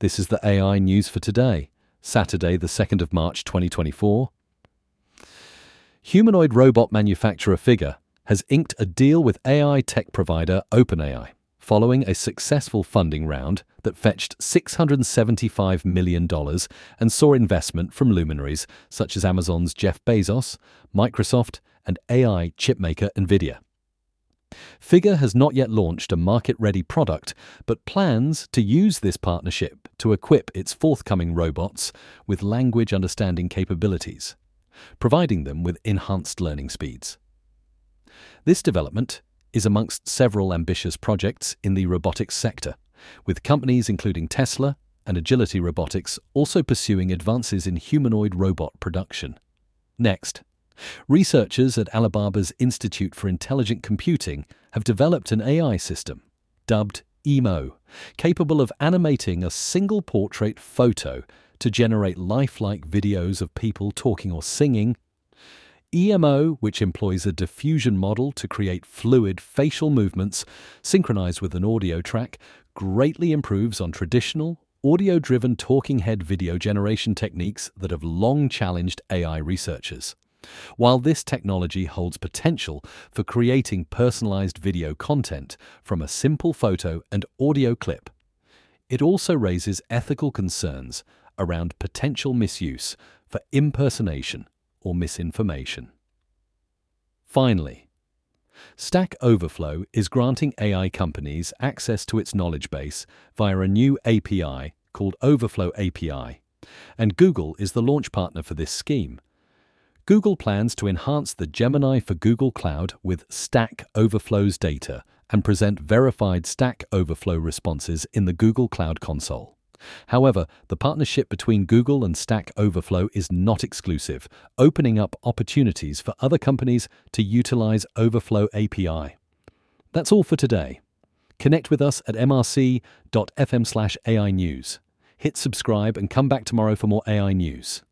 This is the AI news for today, Saturday, the 2nd of March 2024. Humanoid robot manufacturer Figure has inked a deal with AI tech provider OpenAI following a successful funding round that fetched $675 million and saw investment from luminaries such as Amazon's Jeff Bezos, Microsoft, and AI chipmaker Nvidia. Figure has not yet launched a market ready product, but plans to use this partnership to equip its forthcoming robots with language understanding capabilities, providing them with enhanced learning speeds. This development is amongst several ambitious projects in the robotics sector, with companies including Tesla and Agility Robotics also pursuing advances in humanoid robot production. Next, researchers at Alibaba's Institute for Intelligent Computing have developed an AI system, dubbed EMO, capable of animating a single portrait photo to generate lifelike videos of people talking or singing EMO, which employs a diffusion model to create fluid facial movements synchronized with an audio track, greatly improves on traditional, audio driven talking head video generation techniques that have long challenged AI researchers. While this technology holds potential for creating personalized video content from a simple photo and audio clip, it also raises ethical concerns around potential misuse for impersonation or misinformation. Finally, Stack Overflow is granting AI companies access to its knowledge base via a new API called Overflow API, and Google is the launch partner for this scheme. Google plans to enhance the Gemini for Google Cloud with Stack Overflow's data and present verified Stack Overflow responses in the Google Cloud Console. However, the partnership between Google and Stack Overflow is not exclusive, opening up opportunities for other companies to utilize Overflow API. That's all for today. Connect with us at mrc.fm/ai news. Hit subscribe and come back tomorrow for more AI news.